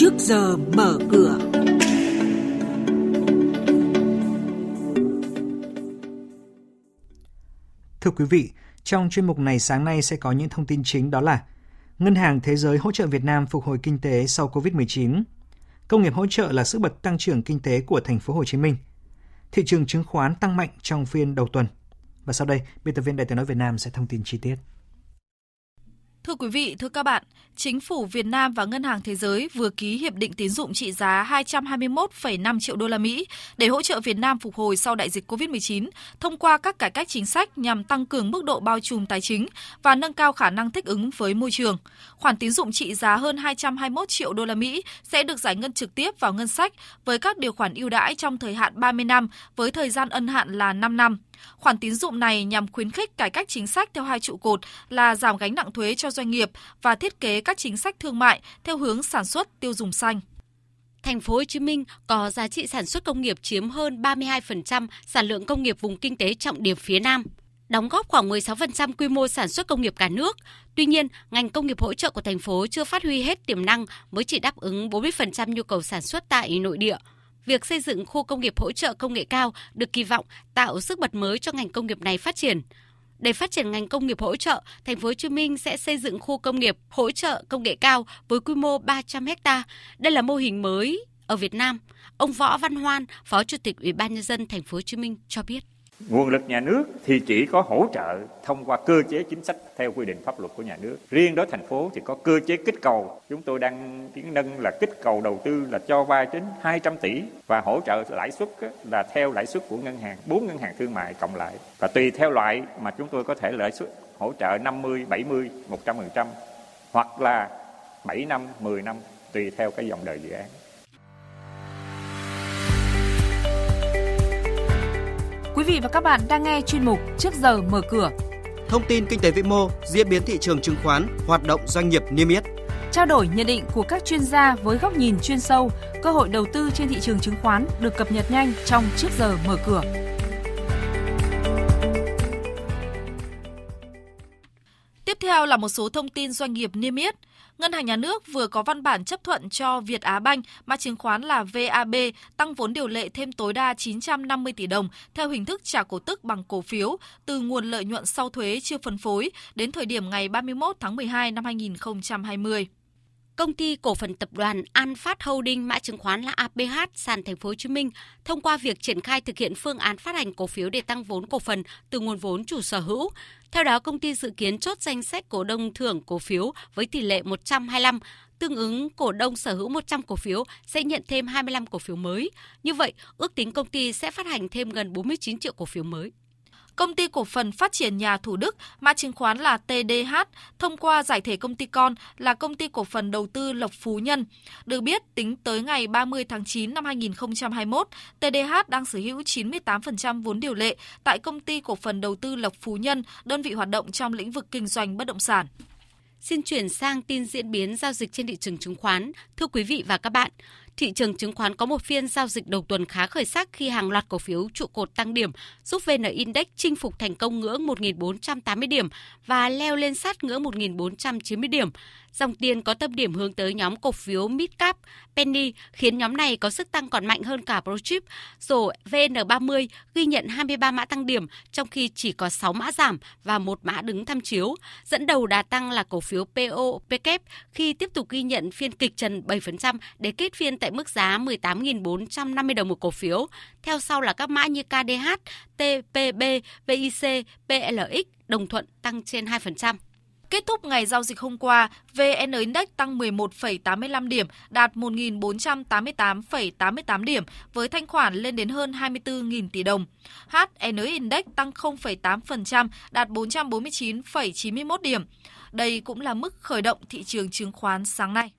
trước giờ mở cửa. Thưa quý vị, trong chuyên mục này sáng nay sẽ có những thông tin chính đó là Ngân hàng Thế giới hỗ trợ Việt Nam phục hồi kinh tế sau Covid-19. Công nghiệp hỗ trợ là sức bật tăng trưởng kinh tế của thành phố Hồ Chí Minh. Thị trường chứng khoán tăng mạnh trong phiên đầu tuần. Và sau đây, biên tập viên Đại tiếng nói Việt Nam sẽ thông tin chi tiết. Thưa quý vị, thưa các bạn, Chính phủ Việt Nam và Ngân hàng Thế giới vừa ký hiệp định tín dụng trị giá 221,5 triệu đô la Mỹ để hỗ trợ Việt Nam phục hồi sau đại dịch COVID-19 thông qua các cải cách chính sách nhằm tăng cường mức độ bao trùm tài chính và nâng cao khả năng thích ứng với môi trường. Khoản tín dụng trị giá hơn 221 triệu đô la Mỹ sẽ được giải ngân trực tiếp vào ngân sách với các điều khoản ưu đãi trong thời hạn 30 năm với thời gian ân hạn là 5 năm. Khoản tín dụng này nhằm khuyến khích cải cách chính sách theo hai trụ cột là giảm gánh nặng thuế cho doanh nghiệp và thiết kế các chính sách thương mại theo hướng sản xuất tiêu dùng xanh. Thành phố Hồ Chí Minh có giá trị sản xuất công nghiệp chiếm hơn 32% sản lượng công nghiệp vùng kinh tế trọng điểm phía Nam, đóng góp khoảng 16% quy mô sản xuất công nghiệp cả nước. Tuy nhiên, ngành công nghiệp hỗ trợ của thành phố chưa phát huy hết tiềm năng mới chỉ đáp ứng 40% nhu cầu sản xuất tại nội địa việc xây dựng khu công nghiệp hỗ trợ công nghệ cao được kỳ vọng tạo sức bật mới cho ngành công nghiệp này phát triển. Để phát triển ngành công nghiệp hỗ trợ, thành phố Hồ Chí Minh sẽ xây dựng khu công nghiệp hỗ trợ công nghệ cao với quy mô 300 ha. Đây là mô hình mới ở Việt Nam. Ông Võ Văn Hoan, Phó Chủ tịch Ủy ban nhân dân thành phố Hồ Chí Minh cho biết nguồn lực nhà nước thì chỉ có hỗ trợ thông qua cơ chế chính sách theo quy định pháp luật của nhà nước. Riêng đối thành phố thì có cơ chế kích cầu. Chúng tôi đang tiến nâng là kích cầu đầu tư là cho vay đến 200 tỷ và hỗ trợ lãi suất là theo lãi suất của ngân hàng bốn ngân hàng thương mại cộng lại. Và tùy theo loại mà chúng tôi có thể lãi suất hỗ trợ 50, 70, 100% hoặc là 7 năm, 10 năm tùy theo cái dòng đời dự án. Vị và các bạn đang nghe chuyên mục Trước giờ mở cửa. Thông tin kinh tế vĩ mô, diễn biến thị trường chứng khoán, hoạt động doanh nghiệp niêm yết. Trao đổi nhận định của các chuyên gia với góc nhìn chuyên sâu, cơ hội đầu tư trên thị trường chứng khoán được cập nhật nhanh trong Trước giờ mở cửa. Tiếp theo là một số thông tin doanh nghiệp niêm yết. Ngân hàng Nhà nước vừa có văn bản chấp thuận cho Việt Á Banh, mã chứng khoán là VAB, tăng vốn điều lệ thêm tối đa 950 tỷ đồng theo hình thức trả cổ tức bằng cổ phiếu từ nguồn lợi nhuận sau thuế chưa phân phối đến thời điểm ngày 31 tháng 12 năm 2020. Công ty cổ phần tập đoàn An Phát Holding mã chứng khoán là APH sàn thành phố Hồ Chí Minh thông qua việc triển khai thực hiện phương án phát hành cổ phiếu để tăng vốn cổ phần từ nguồn vốn chủ sở hữu. Theo đó, công ty dự kiến chốt danh sách cổ đông thưởng cổ phiếu với tỷ lệ 125, tương ứng cổ đông sở hữu 100 cổ phiếu sẽ nhận thêm 25 cổ phiếu mới. Như vậy, ước tính công ty sẽ phát hành thêm gần 49 triệu cổ phiếu mới. Công ty cổ phần phát triển nhà Thủ Đức, mã chứng khoán là TDH, thông qua giải thể công ty con là công ty cổ phần đầu tư Lộc Phú Nhân. Được biết, tính tới ngày 30 tháng 9 năm 2021, TDH đang sở hữu 98% vốn điều lệ tại công ty cổ phần đầu tư Lộc Phú Nhân, đơn vị hoạt động trong lĩnh vực kinh doanh bất động sản. Xin chuyển sang tin diễn biến giao dịch trên thị trường chứng khoán. Thưa quý vị và các bạn, thị trường chứng khoán có một phiên giao dịch đầu tuần khá khởi sắc khi hàng loạt cổ phiếu trụ cột tăng điểm, giúp VN Index chinh phục thành công ngưỡng 1.480 điểm và leo lên sát ngưỡng 1.490 điểm. Dòng tiền có tâm điểm hướng tới nhóm cổ phiếu Midcap, Penny khiến nhóm này có sức tăng còn mạnh hơn cả ProChip. Rồi VN30 ghi nhận 23 mã tăng điểm trong khi chỉ có 6 mã giảm và một mã đứng tham chiếu. Dẫn đầu đà tăng là cổ phiếu popk khi tiếp tục ghi nhận phiên kịch trần 7% để kết phiên tại tại mức giá 18.450 đồng một cổ phiếu. Theo sau là các mã như KDH, TPB, VIC, PLX đồng thuận tăng trên 2%. Kết thúc ngày giao dịch hôm qua, VN Index tăng 11,85 điểm, đạt 1.488,88 điểm với thanh khoản lên đến hơn 24.000 tỷ đồng. HN Index tăng 0,8%, đạt 449,91 điểm. Đây cũng là mức khởi động thị trường chứng khoán sáng nay.